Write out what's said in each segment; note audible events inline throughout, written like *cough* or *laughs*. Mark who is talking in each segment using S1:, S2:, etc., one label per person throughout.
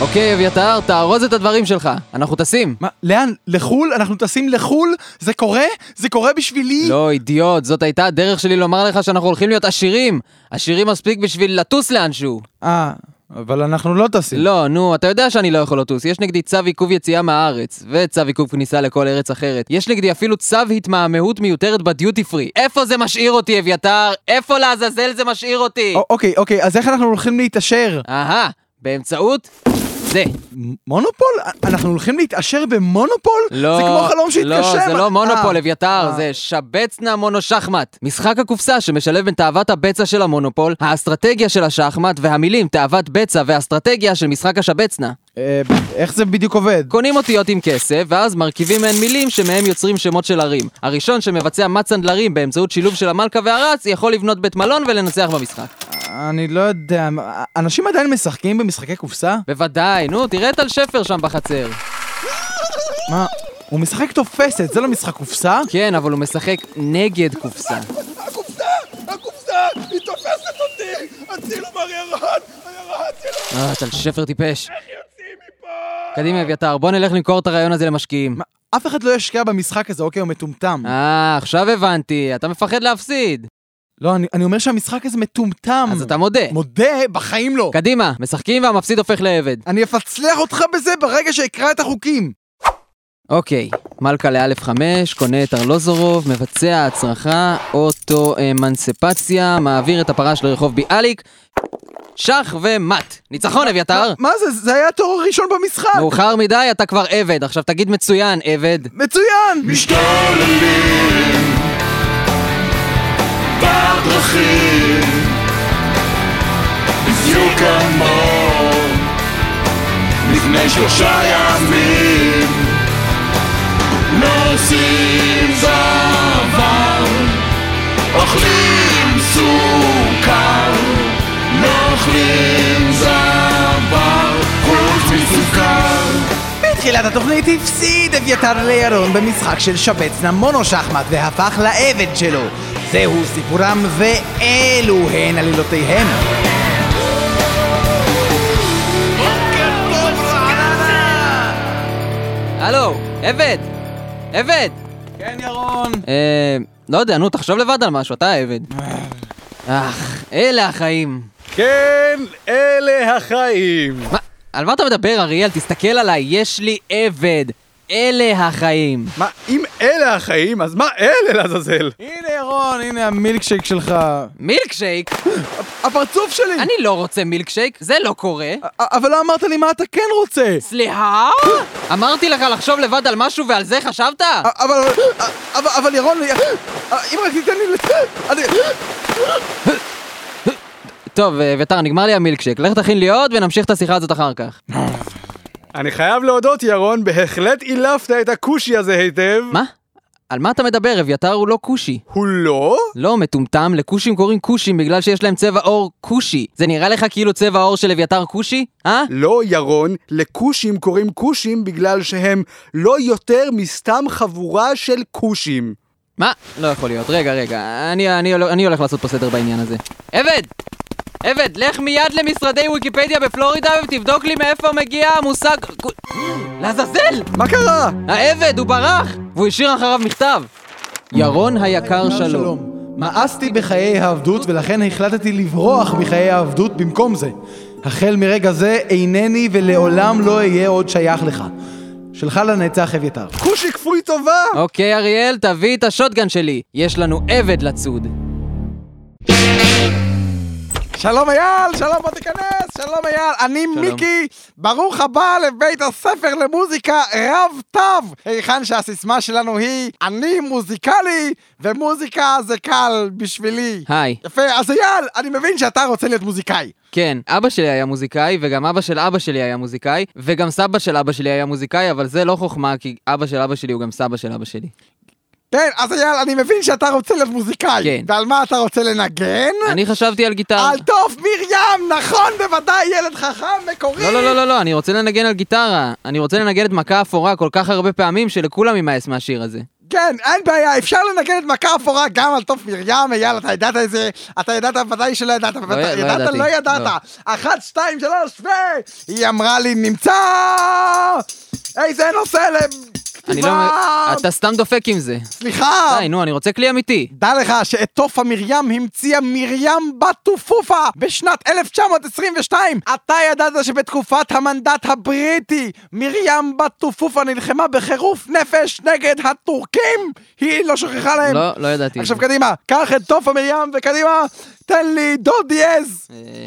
S1: אוקיי, אביתר, תארוז את הדברים שלך. אנחנו טסים.
S2: מה, לאן? לחו"ל? אנחנו טסים לחו"ל? זה קורה? זה קורה בשבילי?
S1: לא, אידיוט, זאת הייתה הדרך שלי לומר לך שאנחנו הולכים להיות עשירים. עשירים מספיק בשביל לטוס לאנשהו.
S2: אה, אבל אנחנו לא טסים.
S1: לא, נו, אתה יודע שאני לא יכול לטוס. יש נגדי צו עיכוב יציאה מהארץ, וצו עיכוב כניסה לכל ארץ אחרת. יש נגדי אפילו צו התמהמהות מיותרת בדיוטי פרי. איפה זה משאיר אותי, אביתר? איפה לעזאזל זה משאיר אותי?
S2: א- אוקיי, אוקיי, אז איך אנחנו הולכים להתעשר?
S1: אהה, באמצעות זה.
S2: מונופול? אנחנו הולכים להתעשר במונופול?
S1: לא,
S2: זה כמו חלום שהתגשם.
S1: לא, זה לא מונופול,
S2: אה,
S1: אביתר,
S2: אה.
S1: זה שבצנה מונו שחמט. משחק הקופסה שמשלב בין תאוות הבצע של המונופול, האסטרטגיה של השחמט והמילים תאוות בצע ואסטרטגיה של משחק השבצנה.
S2: אה, איך זה בדיוק עובד?
S1: קונים אותיות עם כסף, ואז מרכיבים מהן מילים שמהם יוצרים שמות של ערים. הראשון שמבצע מצנדלרים באמצעות שילוב של המלכה והרץ, יכול לבנות בית מלון ולנצח במשחק.
S2: אני לא יודע, אנשים עדיין משחקים במשחקי קופסה?
S1: בוודאי, נו, תראה את טל שפר שם בחצר.
S2: מה? הוא משחק תופסת, זה לא משחק קופסה?
S1: כן, אבל הוא משחק נגד קופסה.
S3: הקופסה! הקופסה! היא תופסת אותי! הצילו מר ירון! הירון, הצילו!
S1: אה, טל שפר טיפש. קדימה, אביתר, בוא נלך למכור את הרעיון הזה למשקיעים.
S2: מה, אף אחד לא ישקיע במשחק הזה, אוקיי? הוא מטומטם.
S1: אה, עכשיו הבנתי, אתה מפחד להפסיד.
S2: לא, אני, אני אומר שהמשחק הזה מטומטם.
S1: אז אתה מודה.
S2: מודה? בחיים לא.
S1: קדימה, משחקים והמפסיד הופך לעבד.
S2: אני אפצלח אותך בזה ברגע שאקרא את החוקים.
S1: אוקיי, מלכה לאלף חמש, קונה את ארלוזורוב, מבצע הצרחה, אוטו-אמנסיפציה, מעביר את הפרש לרחוב ביאליק, שח ומט. ניצחון, אביתר!
S2: מה זה? זה היה התור הראשון במשחק.
S1: מאוחר מדי, אתה כבר עבד. עכשיו תגיד מצוין, עבד.
S2: מצוין!
S3: משתוללים בדרכים בדיוק כמוהו לפני שלושה ימים לא עושים דבר אוכלים סוכר לא אוכלים חוץ מסוכר
S2: בתחילת התוכנית הפסיד אביתר לירון במשחק של שבצנה מונו שחמט והפך לעבד שלו. זהו סיפורם ואלו הן עלילותיהם.
S1: הלו, עבד! עבד!
S2: כן ירון.
S1: אה, לא יודע, נו, תחשוב לבד על משהו, אתה עבד. אך, אלה החיים.
S4: כן, אלה החיים.
S1: מה, על מה אתה מדבר, אריאל? תסתכל עליי, יש לי עבד. אלה החיים.
S4: מה, אם אלה החיים, אז מה אלה לעזאזל?
S2: הנה ירון, הנה המילקשייק שלך.
S1: מילקשייק? *gasps*
S2: הפרצוף שלי!
S1: אני לא רוצה מילקשייק, זה לא קורה.
S2: אבל לא אמרת לי מה אתה כן רוצה!
S1: סליחה? אמרתי לך לחשוב לבד על משהו ועל זה חשבת?
S2: אבל, אבל, אבל ירון, אם רק תיתן לי...
S1: טוב, אה, אביתר, נגמר לי המילקשייק. לך תכין לי עוד ונמשיך את השיחה הזאת אחר כך.
S4: אני חייב להודות, ירון, בהחלט אילפת את הכושי הזה היטב.
S1: מה? על מה אתה מדבר? אביתר הוא לא כושי.
S4: הוא לא?
S1: לא, מטומטם, לכושים קוראים כושים בגלל שיש להם צבע עור כושי. זה נראה לך כאילו צבע העור של אביתר כושי? אה?
S4: לא, ירון, לכושים קוראים כושים בגלל שהם לא יותר מסתם חבורה של כושים.
S1: מה? לא יכול להיות. רגע, רגע, אני, אני, אני הולך לעשות פה סדר בעניין הזה. עבד! עבד, לך מיד למשרדי ויקיפדיה בפלורידה ותבדוק לי מאיפה מגיע המושג... לעזאזל!
S4: מה קרה?
S1: העבד, הוא ברח! והוא השאיר אחריו מכתב. ירון היקר שלום.
S2: מאסתי בחיי העבדות ולכן החלטתי לברוח מחיי העבדות במקום זה. החל מרגע זה אינני ולעולם לא אהיה עוד שייך לך. שלך לנצח אביתר.
S4: כושי כפוי טובה!
S1: אוקיי, אריאל, תביא את השוטגן שלי. יש לנו עבד לצוד.
S2: שלום אייל, שלום בוא תיכנס, שלום אייל, אני
S1: שלום.
S2: מיקי, ברוך הבא לבית הספר למוזיקה רב תו, היכן שהסיסמה שלנו היא אני מוזיקלי ומוזיקה זה קל בשבילי.
S1: היי.
S2: יפה, אז אייל, אני מבין שאתה רוצה להיות מוזיקאי.
S1: כן, אבא שלי היה מוזיקאי, וגם אבא של אבא שלי היה מוזיקאי, וגם סבא של אבא שלי היה מוזיקאי, אבל זה לא חוכמה, כי אבא של אבא שלי הוא גם סבא של אבא שלי.
S2: כן, אז אייל, אני מבין שאתה רוצה להיות מוזיקאי.
S1: כן.
S2: ועל מה אתה רוצה לנגן?
S1: אני חשבתי על גיטרה.
S2: על תוף מרים, נכון, בוודאי, ילד חכם מקורי.
S1: לא, לא, לא, לא, לא, אני רוצה לנגן על גיטרה. אני רוצה לנגן את מכה אפורה כל כך הרבה פעמים שלכולם יימאס מהשיר הזה.
S4: כן, אין בעיה, אפשר לנגן את מכה אפורה גם על תוף מרים, אייל, אתה ידעת את זה? אתה ידעת ודאי שלא ידעת,
S1: לא
S4: ידעת,
S1: ידעתי,
S4: לא ידעת.
S1: לא.
S4: אחת, שתיים, שלוש, ו... היא אמרה לי, נמצא! איזה נושא
S1: אני לא... אתה סתם דופק עם זה.
S4: סליחה!
S1: די, נו, אני רוצה כלי אמיתי.
S4: דע לך שאת תוף המרים המציאה מרים בטו פופה בשנת 1922. אתה ידעת שבתקופת המנדט הבריטי מרים בטו פופה נלחמה בחירוף נפש נגד הטורקים? היא לא שכחה להם.
S1: לא, לא ידעתי.
S4: עכשיו. קדימה, קח את תוף המרים וקדימה, תן לי דו דיאז.
S1: אה,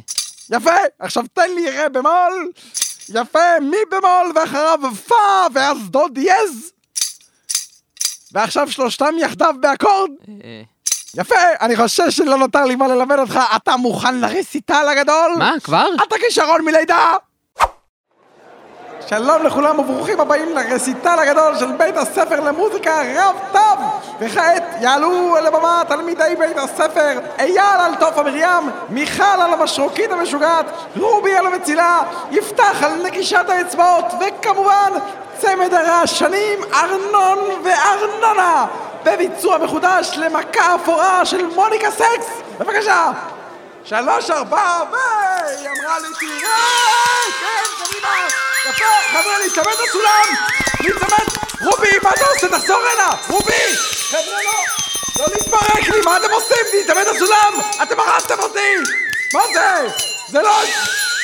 S4: יפה, עכשיו תן לי רה במול. יפה, מי במול ואחריו פה ואז דו דיאז. ועכשיו שלושתם יחדיו באקורד.
S1: אה,
S4: יפה, אני חושב שלא נותר לי מה ללמד אותך, אתה מוכן לרסיטל הגדול?
S1: מה, כבר?
S4: אתה כישרון מלידה! שלום לכולם וברוכים הבאים לרסיטל הגדול של בית הספר למוזיקה רב טוב! וכעת יעלו אל הבמה תלמידי בית הספר אייל על תוף המרים, מיכל על המשרוקית המשוגעת, רובי על המצילה, יפתח על נקישת האצבעות, וכמובן צמד הרעשנים ארנון וארנונה! בביצוע מחודש למכה אפורה של מוניקה סקס! בבקשה! שלוש, ארבע, ו... היא אמרה לי תראה! כן, קדימה! יפה! חבר'ה, להיצמד לסולם! להיצמד! רובי, מה אתה עושה? תחזור הנה! רובי! חבר'ה, לא! לא להתפרק לי! מה אתם עושים? להיצמד לסולם! אתם הרסתם אותי! מה זה? זה לא...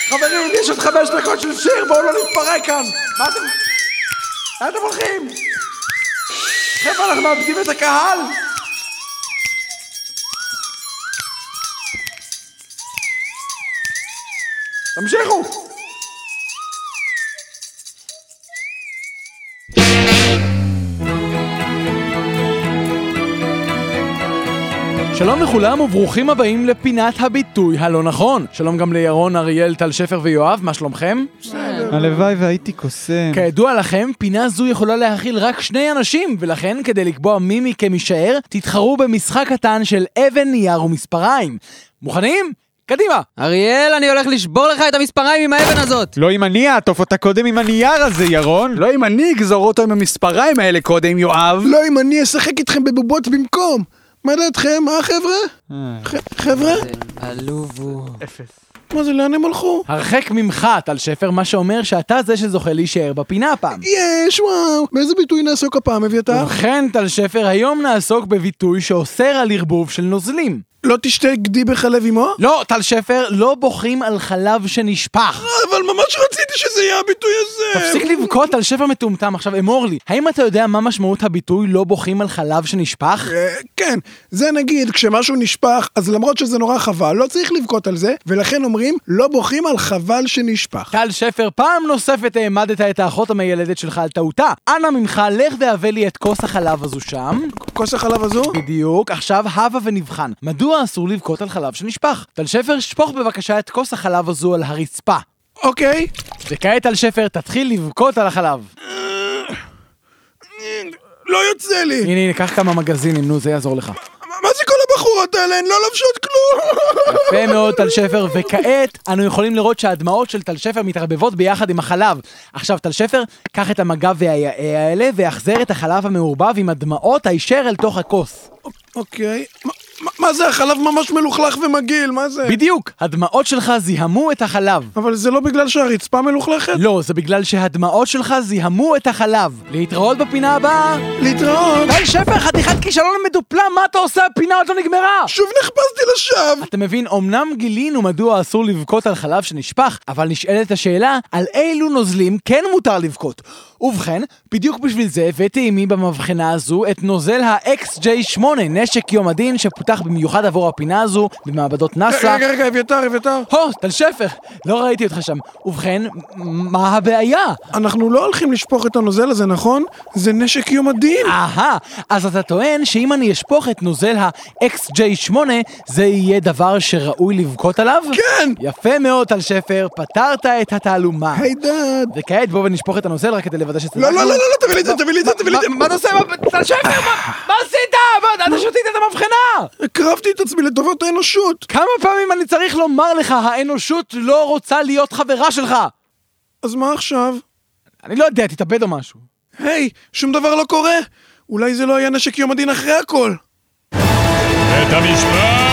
S4: חברים, יש עוד חמש דקות של שיר, בואו לא נתפרק כאן! מה אתם... לאן אתם הולכים? חבר'ה, אנחנו מאבדים את הקהל! תמשיכו!
S2: שלום לכולם וברוכים הבאים לפינת הביטוי הלא נכון. שלום גם לירון, אריאל, טל שפר ויואב, מה שלומכם?
S5: הלוואי והייתי קוסם.
S2: כידוע לכם, פינה זו יכולה להכיל רק שני אנשים, ולכן כדי לקבוע מי מכם יישאר, תתחרו במשחק קטן של אבן, נייר ומספריים. מוכנים? קדימה!
S1: אריאל, אני הולך לשבור לך את המספריים עם האבן הזאת!
S5: לא אם אני אעטוף אותה קודם עם הנייר הזה, ירון.
S4: לא אם אני אגזור אותו עם המספריים האלה קודם, יואב.
S3: לא אם אני אשחק איתכם בבובות במקום. מה דעתכם, אה חבר'ה? ח- חבר'ה?
S1: עלוב הוא.
S3: מה זה, לאן הם הלכו?
S2: הרחק ממך, טל שפר, מה שאומר שאתה זה שזוכה להישאר בפינה הפעם.
S3: יש, וואו. באיזה ביטוי נעסוק הפעם, אביתר?
S2: ובכן, טל שפר, היום נעסוק בביטוי שאוסר על ערבוב של נוזלים.
S3: לא תשתה גדי בחלב אמו?
S2: לא, טל שפר, לא בוכים על חלב שנשפך.
S3: אבל ממש רציתי שזה יהיה הביטוי הזה.
S2: תפסיק לבכות על שפע מטומטם. עכשיו אמור לי, האם אתה יודע מה משמעות הביטוי לא בוכים על חלב שנשפך?
S3: אה, כן, זה נגיד כשמשהו נשפך, אז למרות שזה נורא חבל, לא צריך לבכות על זה, ולכן אומרים, לא בוכים על חבל שנשפך.
S2: טל שפר, פעם נוספת העמדת את האחות המיילדת שלך על טעותה. אנא ממך, לך והבא לי את כוס החלב הזו שם.
S3: כוס החלב הזו?
S2: בדיוק, עכשיו הבה ונבחן. מדוע אסור לבכות על חלב שנשפך? טל שפר, שפוך בבקשה את כוס החלב הזו על הרצפה.
S3: אוקיי.
S2: וכעת טל שפר, תתחיל לבכות על החלב.
S3: לא יוצא לי.
S2: הנה, הנה, קח כמה מגזינים, נו, זה יעזור לך.
S3: מה זה כל הבחורות האלה? הן לא לובשות כלום.
S2: יפה מאוד, טל שפר, וכעת אנו יכולים לראות שהדמעות של טל שפר מתערבבות ביחד עם החלב. עכשיו, טל שפר, קח את המגע והיאה האלה והחזר את החלב המעורבב עם הדמעות הישר אל תוך הכוס.
S3: אוקיי. מה- מה- זה, החלב ממש מלוכלך ומגעיל, מה זה?
S2: בדיוק, הדמעות שלך זיהמו את החלב.
S3: אבל זה לא בגלל שהרצפה מלוכלכת?
S2: לא, זה בגלל שהדמעות שלך זיהמו את החלב. להתראות בפינה הבאה.
S3: להתראות.
S2: טל שפר, חתיכת כישלון מדופלם, מה אתה עושה? הפינה עוד לא נגמרה!
S3: שוב נחפשתי לשווא.
S2: אתה מבין, אמנם גילינו מדוע אסור לבכות על חלב שנשפך, אבל נשאלת השאלה, על אילו נוזלים כן מותר לבכות. ובכן, בדיוק בשביל זה הבאתי עימי במבחנה הזו את נוזל ה-XJ8, נשק יום הדין שפותח במיוחד עבור הפינה הזו במעבדות נאסא.
S3: רגע, רגע, אביתר, אביתר.
S2: הו, טל שפר, לא ראיתי אותך שם. ובכן, מה הבעיה?
S3: אנחנו לא הולכים לשפוך את הנוזל הזה, נכון? זה נשק יום הדין.
S2: אהה, אז אתה טוען שאם אני אשפוך את נוזל ה-XJ8, זה יהיה דבר שראוי לבכות עליו?
S3: כן!
S2: יפה מאוד, טל שפר, פתרת את התעלומה.
S3: היי דאד.
S2: וכעת בוא ונשפוך את הנוזל רק כדי לוודא שצדקנו.
S3: לא, לא, לא, לא, לא, תביא לי את זה, תביא לי את זה, תביא לי את זה.
S2: מה- אתה עושה? טל שפר, מה- עשית? אתה שתית את המבחנה!
S3: הקרבתי את עצמי לטובת האנושות.
S2: כמה פעמים אני צריך לומר לך, האנושות לא רוצה להיות חברה שלך?
S3: אז מה עכשיו?
S2: אני לא יודע, תתאבד או משהו.
S3: היי, שום דבר לא קורה. אולי זה לא היה נשק יום הדין אחרי הכל.
S6: בית המשפט!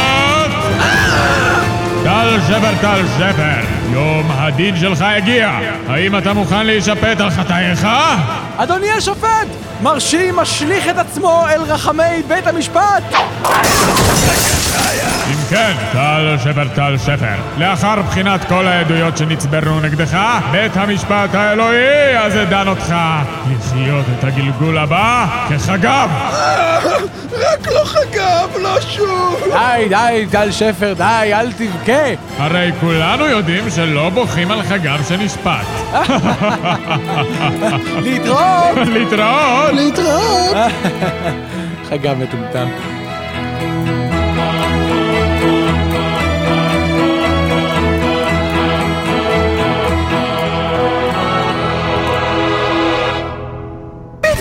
S6: טל שבר טל שבר, יום הדין שלך הגיע. האם אתה מוכן להישפט על חטאיך?
S2: אדוני השופט! מרשי משליך את עצמו אל רחמי בית המשפט!
S6: כן, טל שבר טל שבר, לאחר בחינת כל העדויות שנצברנו נגדך, בית המשפט האלוהי אז דן אותך לחיות את הגלגול הבא כחגב!
S3: רק לא חגב, לא שוב.
S2: די, די, טל שפר, די, אל תבכה!
S6: הרי כולנו יודעים שלא בוכים על חגב שנשפט. *laughs* *laughs*
S2: להתראות!
S6: להתראות!
S3: להתראות. *laughs*
S2: חגב מטומטם.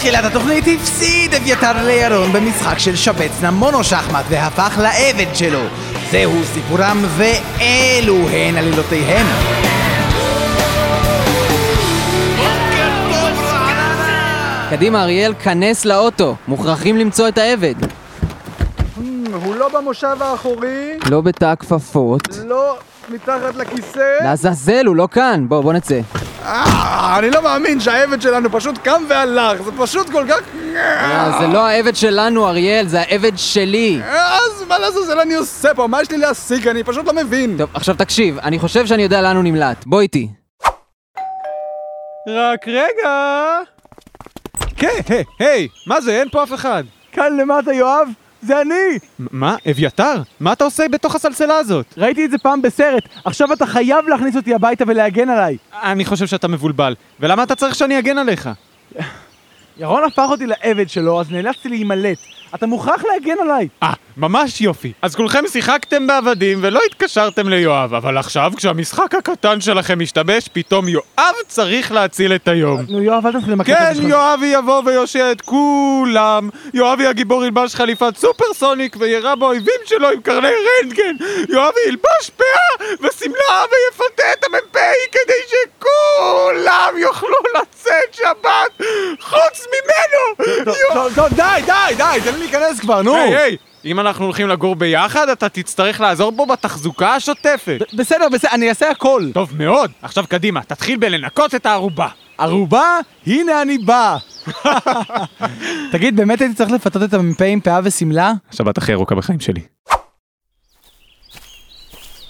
S2: בתחילת התוכנית הפסיד אביתר לירון במשחק של שבץ מונו שחמט והפך לעבד שלו. זהו סיפורם ואלו הן עלילותיהם.
S1: קדימה, אריאל, כנס לאוטו. מוכרחים למצוא את העבד.
S7: הוא לא במושב האחורי,
S1: לא בתא הכפפות.
S7: לא מתחת לכיסא.
S1: לעזאזל, הוא לא כאן. בוא, בוא נצא.
S7: אה, אני לא מאמין שהעבד שלנו פשוט קם והלך, זה פשוט כל כך...
S1: אה, זה לא העבד שלנו, אריאל, זה העבד שלי.
S7: אז מה לעזאזל אני עושה פה? מה יש לי להשיג? אני פשוט לא מבין.
S1: טוב, עכשיו תקשיב, אני חושב שאני יודע לאן הוא נמלט. בוא איתי.
S5: רק רגע! כן, היי, היי, מה זה? אין פה אף אחד.
S2: כאן למטה, יואב, זה אני!
S5: מה? אביתר? מה אתה עושה בתוך הסלסלה הזאת?
S2: ראיתי את זה פעם בסרט, עכשיו אתה חייב להכניס אותי הביתה ולהגן עליי.
S5: אני חושב שאתה מבולבל. ולמה אתה צריך שאני אגן עליך?
S2: ירון הפך אותי לעבד שלו, אז נאלצתי להימלט. אתה מוכרח להגן עליי.
S5: אה, ממש יופי. אז כולכם שיחקתם בעבדים ולא התקשרתם ליואב, אבל עכשיו כשהמשחק הקטן שלכם משתבש, פתאום יואב צריך להציל את היום.
S2: נו יואב, אל תתחיל למקד
S5: כן,
S2: את זה.
S5: יואבי יבוא ויושיע את כולם. יואבי הגיבור ילבש חליפת סופרסוניק וירה באויבים שלו עם קרני רנטגן. יואבי ילבש פאה ושמלה ויפתה את המ"פ כדי שכולם
S2: טוב, טוב, טוב, די, די, די, תן לי להיכנס כבר, נו.
S5: היי, היי, אם אנחנו הולכים לגור ביחד, אתה תצטרך לעזור פה בתחזוקה השוטפת.
S2: בסדר, בסדר, אני אעשה הכל.
S5: טוב מאוד. עכשיו קדימה, תתחיל בלנקות את הערובה.
S2: ערובה? הנה אני בא. *laughs* תגיד, באמת הייתי צריך לפתות את המ"פ עם פאה ושמלה?
S5: שבת הכי ארוכה בחיים שלי.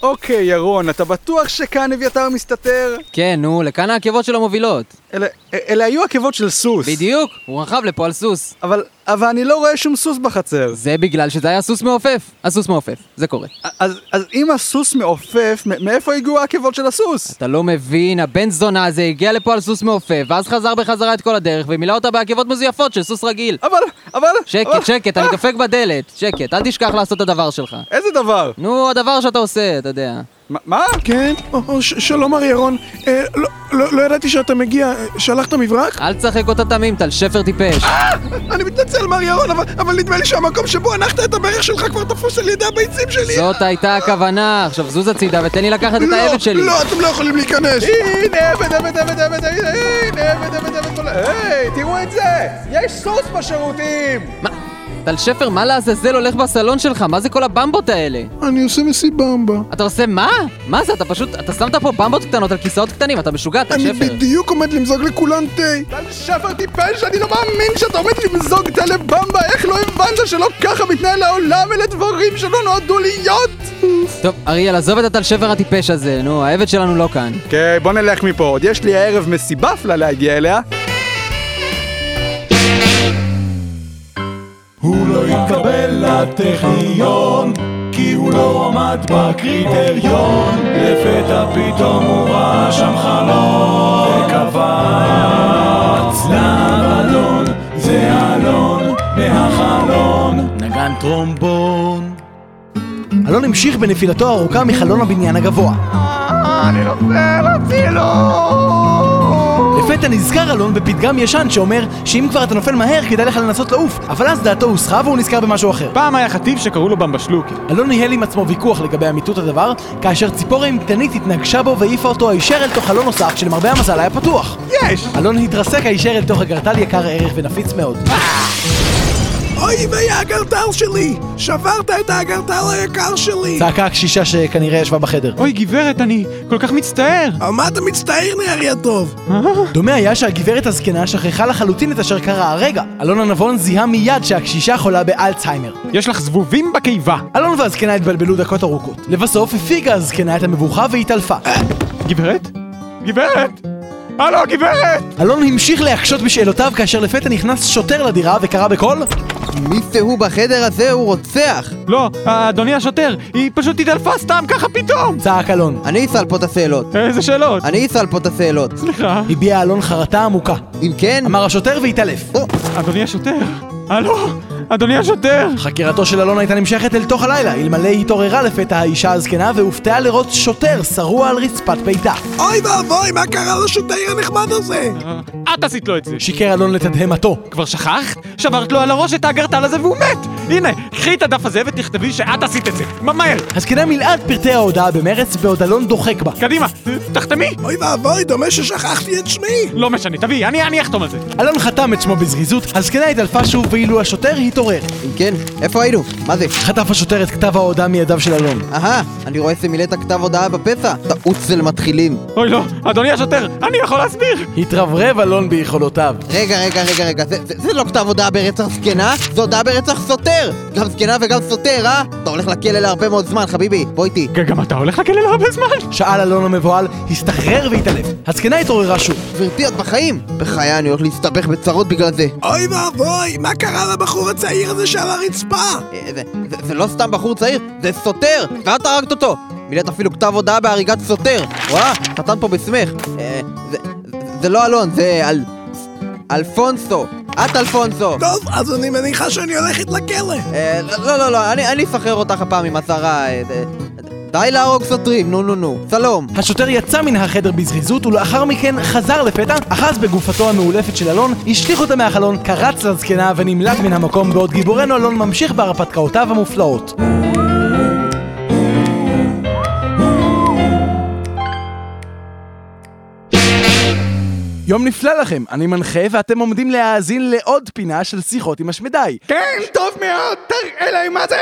S7: אוקיי, ירון, אתה בטוח שכאן אביתר מסתתר?
S1: כן, נו, לכאן העקבות שלו מובילות.
S7: אלה, אלה היו עקבות של סוס.
S1: בדיוק, הוא רכב לפה על סוס.
S7: אבל, אבל אני לא רואה שום סוס בחצר.
S1: זה בגלל שזה היה סוס מעופף. הסוס מעופף, זה קורה.
S7: אז, אז אם הסוס מעופף, מאיפה הגיעו העקבות של הסוס?
S1: אתה לא מבין, הבן זונה הזה הגיע לפה על סוס מעופף, ואז חזר בחזרה את כל הדרך, ומילא אותה בעקבות מזויפות של סוס רגיל.
S7: אבל, אבל...
S1: שקט, שקט, אני דופק בדלת. שקט, אל תשכח לעשות את הדבר שלך.
S7: איזה דבר?
S1: נו, הדבר שאתה עושה, אתה יודע.
S7: מה-?
S3: כן, שלום מר ירון. אה, לא, לא, לא ידעתי שאתה מגיע. אה, שלחת מברק?
S1: אל תשחק אותה תמים, טל שפר טיפש.
S3: אני מתנצל מר ירון, אבל, נדמה לי שהמקום שבו הנחת את הברך שלך כבר תפוס על ידי הביצים שלי.
S1: זאת הייתה הכוונה. עכשיו זוז הצידה ותן לי לקחת את
S3: לא,
S1: העבד שלי.
S3: לא, אתם לא יכולים להיכנס.
S7: הנה עבד, עבד, עבד, עבד, הנה עבד, עבד, עבד, היי, תראו את זה! יש סוס בשירותים!
S1: מה? טל שפר, מה לעזאזל הולך בסלון שלך? מה זה כל הבמבות האלה?
S3: אני עושה מסיבמבה.
S1: אתה עושה מה? מה זה? אתה פשוט... אתה שמת פה במבות קטנות על כיסאות קטנים, אתה משוגע, טל
S3: אני
S1: שפר.
S3: בדיוק עומד למזוג לכולן תה.
S7: טל שפר טיפש, אני לא מאמין שאתה עומד למזוג תה לבמבה! איך לא הבנת שלא ככה מתנהל העולם? אלה דברים שלא נועדו להיות!
S1: טוב, אריאל, עזוב את הטל שפר הטיפש הזה, נו, העבד שלנו לא כאן.
S7: אוקיי, בוא נלך מפה. עוד יש לי הערב מסיבה אפלה להגיע אליה.
S8: הוא לא התקבל לטכניון, כי הוא לא עמד בקריטריון. לפתע פתאום הוא ראה שם חלון, וקפץ לבלון, זה אלון מהחלון.
S2: נגן טרומבון. אלון המשיך בנפילתו הארוכה מחלון הבניין הגבוה.
S7: אני רוצה להצילו!
S2: לפתע נזכר אלון בפתגם ישן שאומר שאם כבר אתה נופל מהר כדאי לך לנסות לעוף, אבל אז דעתו הוסחה והוא נזכר במשהו אחר.
S5: פעם היה חטיב שקראו לו במבשלוקי.
S2: אלון ניהל עם עצמו ויכוח לגבי אמיתות הדבר, כאשר ציפור אימתנית התנגשה בו והעיפה אותו הישר אל תוך חלון נוסף שלמרבה המזל היה פתוח.
S7: יש!
S2: אלון התרסק הישר אל תוך אגרטל יקר ערך ונפיץ מאוד.
S3: אוי ויי האגרטל שלי! שברת את האגרטל היקר שלי!
S2: צעקה הקשישה שכנראה ישבה בחדר.
S5: אוי, גברת, אני כל כך מצטער.
S3: על מה אתה מצטער נערי הטוב?
S2: דומה היה שהגברת הזקנה שכחה לחלוטין את אשר קרה הרגע. אלון הנבון זיהה מיד שהקשישה חולה באלצהיימר.
S5: יש לך זבובים בקיבה.
S2: אלון והזקנה התבלבלו דקות ארוכות. לבסוף הפיגה הזקנה את המבוכה והתעלפה.
S5: גברת? גברת! הלו, גברת!
S2: אלון המשיך להקשות בשאלותיו כאשר לפתע נכנס שוטר לדירה וקרא בקול
S1: מי שהוא בחדר הזה הוא רוצח!
S5: לא, אדוני השוטר, היא פשוט התעלפה סתם ככה פתאום!
S2: צעק אלון.
S1: אני אסל פה את השאלות.
S5: איזה שאלות?
S1: אני אסל פה את השאלות.
S5: סליחה.
S2: הביע אלון חרטה עמוקה.
S1: אם כן...
S2: אמר השוטר והתעלף.
S5: אדוני השוטר! הלו! אדוני השוטר!
S2: חקירתו של אלון הייתה נמשכת אל תוך הלילה, אלמלא התעוררה לפתע האישה הזקנה והופתעה לראות שוטר שרוע על רצפת ביתה.
S3: אוי ואבוי, מה קרה לשוטר הנחמד הזה?
S5: את עשית לו את זה!
S2: שיקר אלון לתדהמתו.
S5: כבר שכחת? שברת לו על הראש את האגרטל הזה והוא מת! הנה, קחי את הדף הזה ותכתבי שאת עשית את זה! מה מהר!
S2: הזקנה מילאה את פרטי ההודעה במרץ בעוד אלון דוחק בה.
S5: קדימה, תחתמי!
S3: אוי ואבוי, דומה ששכחתי את שמי!
S5: לא משנה, תביאי, אני, אני אחתום על זה!
S2: אלון חתם את שמו בזריזות, הזקנה התעלפה שוב ואילו השוטר התעורר.
S1: אם כן, איפה היינו? מה זה?
S2: חטף השוטר את כתב ההודעה מידיו של אלון.
S1: אהה, אני רואה שמילאת כתב הודעה בפסע. טעות של מתחילים.
S5: אוי לא, אדוני השוטר, אני יכול להסביר!
S2: התרברב אלון ביכולותיו.
S1: רגע, רגע, רגע, רגע, זה, זה, זה לא כתב הודעה ברצח זקנה, זה הודעה ברצח סותר! גם זקנה וגם סותר, אה? אתה הולך לכלא להרבה מאוד זמן, חביבי, בוא איתי.
S5: גם אתה הולך לכלא להרבה זמן?
S2: שאל אלון המבוהל, הסתחרר והתעלף. הזקנה התעוררה שוב.
S1: גברתי, את בחיים? בחיי אני הולך להסתבך בצרות בגלל זה.
S3: אוי ואבוי, מה קרה לבחור הצעיר הזה שעל הרצפה?
S1: אה, זה, זה, זה לא סתם בחור צעיר, זה סותר! ואת הרגת אותו! מילאת אפילו כתב הודעה בהריגת סותר! וואה, חתן פה בסמך. אה, זה, זה לא אלון, זה אל... אלפונסו! את אלפונסו!
S3: טוב, אז אני מניחה שאני הולכת לכלא.
S1: אה, לא, לא, לא, אני, אסחרר אותך הפעם עם. אה, אה, די להרוג סותרים, נו נו נו. שלום.
S2: השוטר יצא מן החדר בזריזות ולאחר מכן חזר לפתע, אחז בגופתו המאולפת של אלון, השליך אותה מהחלון, קרץ לזקנה ונמלט מן המקום בעוד גיבורנו אלון ממשיך בהרפתקאותיו המופלאות. יום נפלא לכם, אני מנחה ואתם עומדים להאזין לעוד פינה של שיחות עם השמדי.
S7: כן, טוב מאוד, תראה להם מה זה!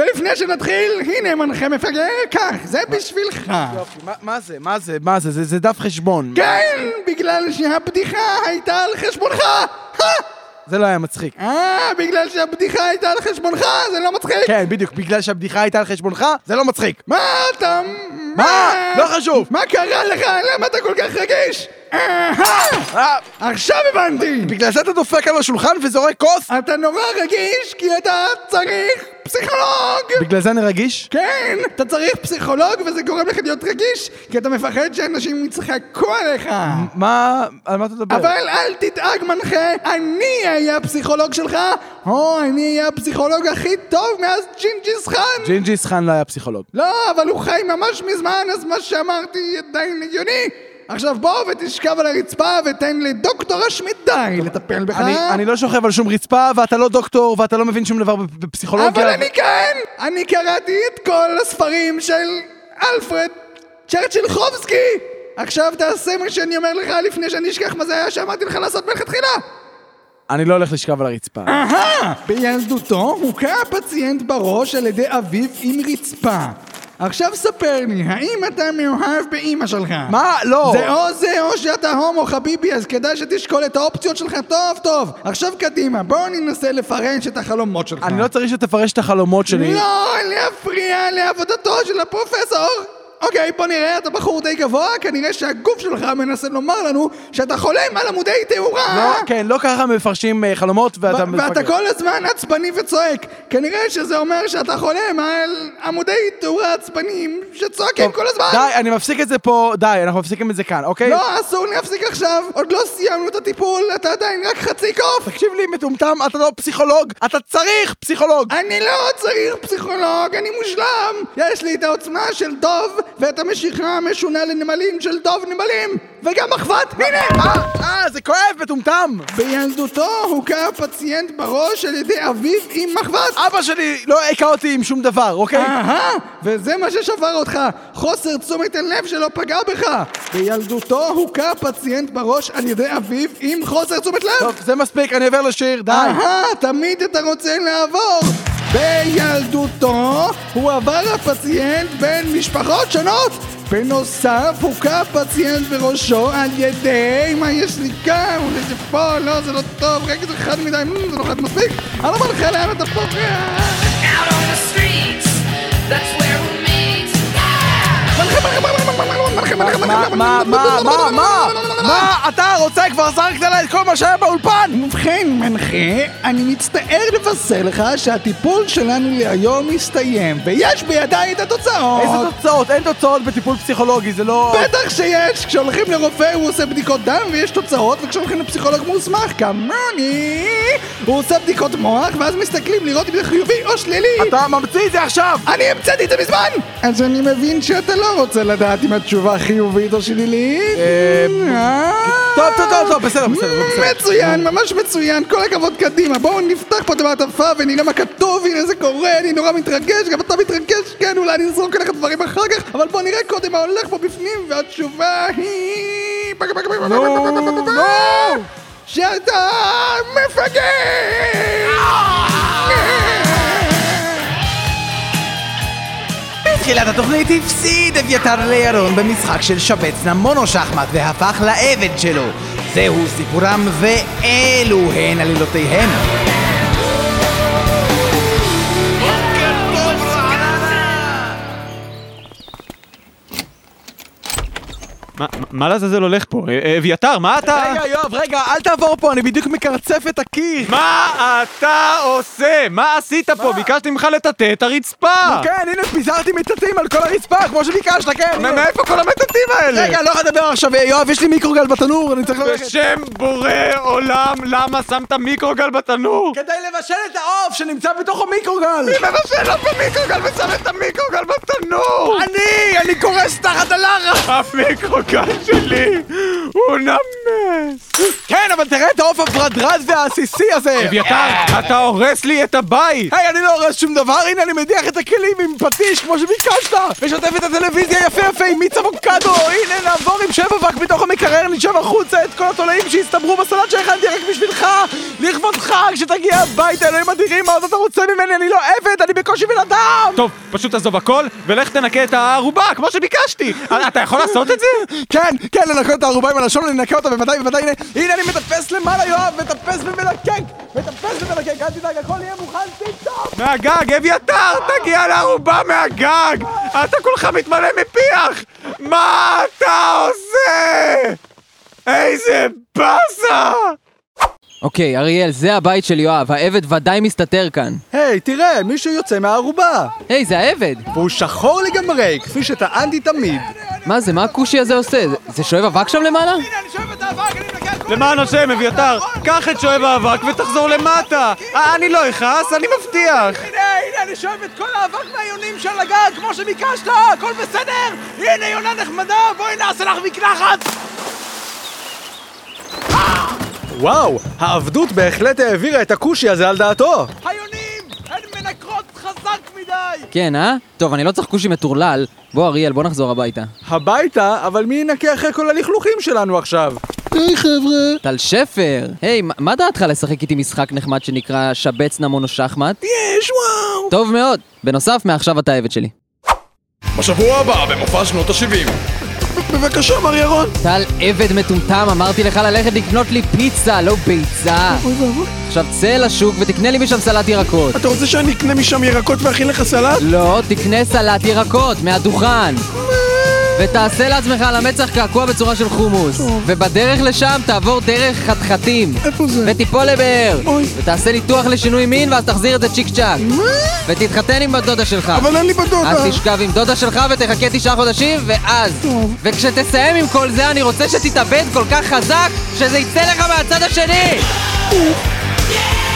S7: ולפני שנתחיל, הנה מנחה מפגר, קח, זה בשבילך.
S2: יופי, מה- מה זה? מה זה? מה זה? זה- זה דף חשבון.
S7: כן, בגלל שהבדיחה הייתה על חשבונך!
S2: זה לא היה מצחיק.
S7: אה, בגלל שהבדיחה הייתה על חשבונך, זה לא מצחיק?
S2: כן, בדיוק, בגלל שהבדיחה הייתה על חשבונך, זה לא מצחיק.
S7: מה אתה...
S2: מה? לא חשוב.
S7: מה קרה לך? למה אתה כל כך רגיש? אהה!
S2: אה,
S7: עכשיו הבנתי!
S2: בגלל זה אתה דופק על השולחן וזורק כוס?
S7: אתה נורא רגיש כי אתה צריך פסיכולוג!
S2: בגלל זה אני רגיש?
S7: כן, אתה צריך פסיכולוג וזה גורם לך להיות רגיש כי אתה מפחד שאנשים יצחקו עליך
S2: מה... על מה אתה מדבר?
S7: אבל אל תדאג מנחה, אני אהיה הפסיכולוג שלך או אני אהיה הפסיכולוג הכי טוב מאז ג'ינג'יס חאן
S2: ג'ינג'יס חאן לא היה פסיכולוג.
S7: לא, אבל הוא חי ממש מזמן אז מה שאמרתי עדיין הגיוני עכשיו בוא ותשכב על הרצפה ותן לדוקטור השמידי לטפל בך
S2: אני, אני לא שוכב על שום רצפה, ואתה לא דוקטור, ואתה לא מבין שום דבר בפ- בפסיכולוגיה.
S7: אבל אני כן! אני קראתי את כל הספרים של אלפרד צ'רצ'ילחובסקי! עכשיו תעשה מה שאני אומר לך לפני שאני אשכח מה זה היה שאמרתי לך לעשות מלכתחילה!
S2: אני לא הולך לשכב על הרצפה.
S7: אהה! בילדותו הוכה הפציינט בראש על ידי אביו עם רצפה. עכשיו ספר לי, האם אתה מאוהב באימא שלך?
S2: מה? לא.
S7: זה או זה או שאתה הומו חביבי, אז כדאי שתשקול את האופציות שלך טוב טוב. עכשיו קדימה, בואו ננסה לפרש את החלומות שלך.
S2: אני לא צריך שתפרש את החלומות שלי.
S7: לא להפריע לעבודתו של הפרופסור! אוקיי, בוא נראה, אתה בחור די גבוה, כנראה שהגוף שלך מנסה לומר לנו שאתה חולם על עמודי תאורה!
S2: לא, כן, לא ככה מפרשים אה, חלומות ואתה
S7: ו- ואתה
S2: מפגר.
S7: כל הזמן עצבני וצועק. כנראה שזה אומר שאתה חולם על עמודי תאורה עצבניים שצועקים
S2: טוב,
S7: כל הזמן!
S2: די, אני מפסיק את זה פה, די, אנחנו מפסיקים את זה כאן, אוקיי?
S7: לא, אסור להפסיק עכשיו! עוד לא סיימנו את הטיפול, אתה עדיין רק חצי קוף!
S2: תקשיב לי, מטומטם, אתה לא פסיכולוג, אתה צריך פסיכולוג!
S7: אני לא צריך פסיכולוג, אני מושלם! יש לי את העוצמה של דוב ואת המשיכה המשונה לנמלים של דוב נמלים, וגם מחבת, הנה!
S2: אה, אה, זה כואב, מטומטם!
S7: בילדותו הוכה פציינט בראש על ידי אביו עם מחבת!
S2: אבא שלי לא היכה אותי עם שום דבר, אוקיי?
S7: אהה, וזה מה ששבר אותך, חוסר תשומת הלב שלא פגע בך. בילדותו הוכה פציינט בראש על ידי אביו עם חוסר תשומת לב.
S2: טוב, זה מספיק, אני עובר לשיר, די.
S7: אהה, תמיד אתה רוצה לעבור. בילדותו הוא עבר הפציינט בין משפחות שונות. בנוסף, הוכה פציינט בראשו על ידי... מה יש לי כאן? אולי זה פה, לא, זה לא טוב, רגע, זה חד מדי, זה לא חד מספיק. אני אומר לך לאן אתה פורח.
S9: out on the streets. That's where we meet.
S2: מה, מה, מה, אתה רוצה? כבר זרקת לה את כל מה שהיה באולפן!
S7: ובכן, מנחה, אני מצטער לבשר לך שהטיפול שלנו להיום מסתיים, ויש בידיי את התוצאות.
S2: איזה תוצאות? אין תוצאות בטיפול פסיכולוגי, זה לא...
S7: בטח שיש! כשהולכים לרופא הוא עושה בדיקות דם ויש תוצאות, וכשהולכים לפסיכולוג מוסמך כמוני, הוא עושה בדיקות מוח, ואז מסתכלים לראות אם זה חיובי או שלילי.
S2: אתה ממציא את זה עכשיו!
S7: אני המצאתי את זה מזמן! אז אני מבין שאתה לא רוצה לדעת אם התשובה חיובית או שלילית? אה?
S2: טוב, טוב, טוב, טוב, בסדר, בסדר, בסדר.
S7: מצוין, ממש מצוין, כל הכבוד קדימה בואו נפתח פה את המעטפה ונראה מה כתוב, הנה זה קורה, אני נורא מתרגש, גם אתה מתרגש, כן, אולי אני אזרוק עליך דברים אחר כך, אבל בואו נראה קודם מה הולך פה בפנים, והתשובה היא... שאתה מפגר!
S2: בתחילת התוכנית הפסיד אביתר לירון במשחק של שבץ מונו שחמט והפך לעבד שלו. זהו סיפורם ואלו הן עלילותיהם.
S5: מה- לעזאזל הולך פה? אה, אביתר, מה אתה...
S2: רגע, יואב, רגע, אל תעבור פה, אני בדיוק מקרצף את הקיר.
S5: מה אתה עושה? מה עשית פה? ביקשתי ממך לטאטא את הרצפה!
S2: כן, הנה פיזרתי מטאטאים על כל הרצפה, כמו שביקשת, כן.
S5: מאיפה כל המטאטאים האלה?
S2: רגע, לא יכול לדבר עכשיו, יואב, יש לי מיקרוגל בתנור, אני צריך ללכת.
S5: בשם בורא עולם, למה שמת מיקרוגל בתנור?
S2: כדי לבשל את העוף שנמצא בתוך המיקרוגל.
S5: מי מבשל לך במיקרוגל ושם את המיקרוגל בתנור?
S2: אני, אני קורס תחת הלחץ.
S5: המיקרוגל שלי הוא נמס!
S2: כן, אבל תראה את העוף הברדרד והעסיסי הזה.
S5: אביתר, אתה הורס לי את הבית!
S2: היי, אני לא הורס שום דבר, הנה אני מדיח את הכלים עם פטיש כמו שביקשת! ושוטף את הטלוויזיה יפה יפה עם מיץ אבוקדו! הנה, נעבור עם שבע וק מתוך נשב החוצה את כל התולעים שהסתברו בסלט שהכנתי רק בשבילך! לכבודך, כשתגיע הביתה, אלוהים אדירים, מה עוד אתה רוצה ממני? אני לא עבד, אני בקושי בן אדם!
S5: טוב, פשוט עזוב הכל, ולך תנקה את הערובה, כמו שביקשתי! אתה יכול לעשות את זה?
S2: כן, כן, לנקות את הארובה עם הלשון, אנקה אותה בוודאי, בוודאי, הנה, הנה אני מטפס למעלה, יואב, מטפס ומלקק! מטפס ומלקק, אל תדאג, הכל יהיה מוכן טיפ-טופ!
S5: מהגג, אביתר, תגיע לארובה מהגג! אתה כולך מתמלא מפיח! מה אתה עושה? איזה באסה!
S1: אוקיי, אריאל, זה הבית של יואב, העבד ודאי מסתתר כאן.
S10: היי, תראה, מישהו יוצא מהארובה.
S1: היי, זה העבד!
S10: והוא שחור לגמרי, כפי שטענתי תמיד.
S1: מה זה, מה הכושי הזה עושה? זה- זה שואב אבק שם למעלה?
S2: הנה, אני שואב את האבק, אני הכל!
S5: למען השם, אביתר, קח את שואב האבק ותחזור למטה! אה, אני לא אכעס, אני מבטיח!
S2: הנה, הנה, אני שואב את כל האבק מהיונים של הגג, כמו שביקשת, הכל בסדר? הנה, יונה נחמדה, בואי נעשה לך מקלחת!
S10: וואו, העבדות בהחלט העבירה את הכושי הזה על דעתו.
S2: היונים, הן מנקרות חזק מדי!
S1: כן, אה? טוב, אני לא צריך כושי מטורלל. בוא, אריאל, בוא נחזור הביתה.
S10: הביתה, אבל מי ינקה אחרי כל הלכלוכים שלנו עכשיו?
S7: היי חבר'ה,
S1: טל שפר! היי, מה- מה דעתך לשחק איתי משחק נחמד שנקרא שבץ נמון או שחמט?
S3: יש, וואו!
S1: טוב מאוד. בנוסף, מעכשיו אתה עבד שלי.
S8: בשבוע הבא במופע שנות ה-70
S3: בבקשה, מר ירון.
S1: טל עבד מטומטם, אמרתי לך ללכת לקנות לי פיצה, לא ביצה. עכשיו צא לשוק ותקנה לי משם סלט ירקות.
S3: אתה רוצה שאני אקנה משם ירקות ואכין לך סלט?
S1: לא, תקנה סלט ירקות, מהדוכן. ותעשה לעצמך על המצח קעקוע בצורה של חומוס. ובדרך לשם תעבור דרך חתחתים.
S3: איפה זה?
S1: ותיפול לבאר.
S3: אוי.
S1: ותעשה ניתוח לשינוי מין ואז תחזיר את זה צ'יק צ'אק. ותתחתן עם בת דודה שלך.
S3: אבל אין לי בת דודה.
S1: אז תשכב עם דודה שלך ותחכה תשעה חודשים, ואז...
S3: טוב.
S1: וכשתסיים עם כל זה, אני רוצה שתתאבד כל כך חזק, שזה יצא לך מהצד השני!
S9: Yeah!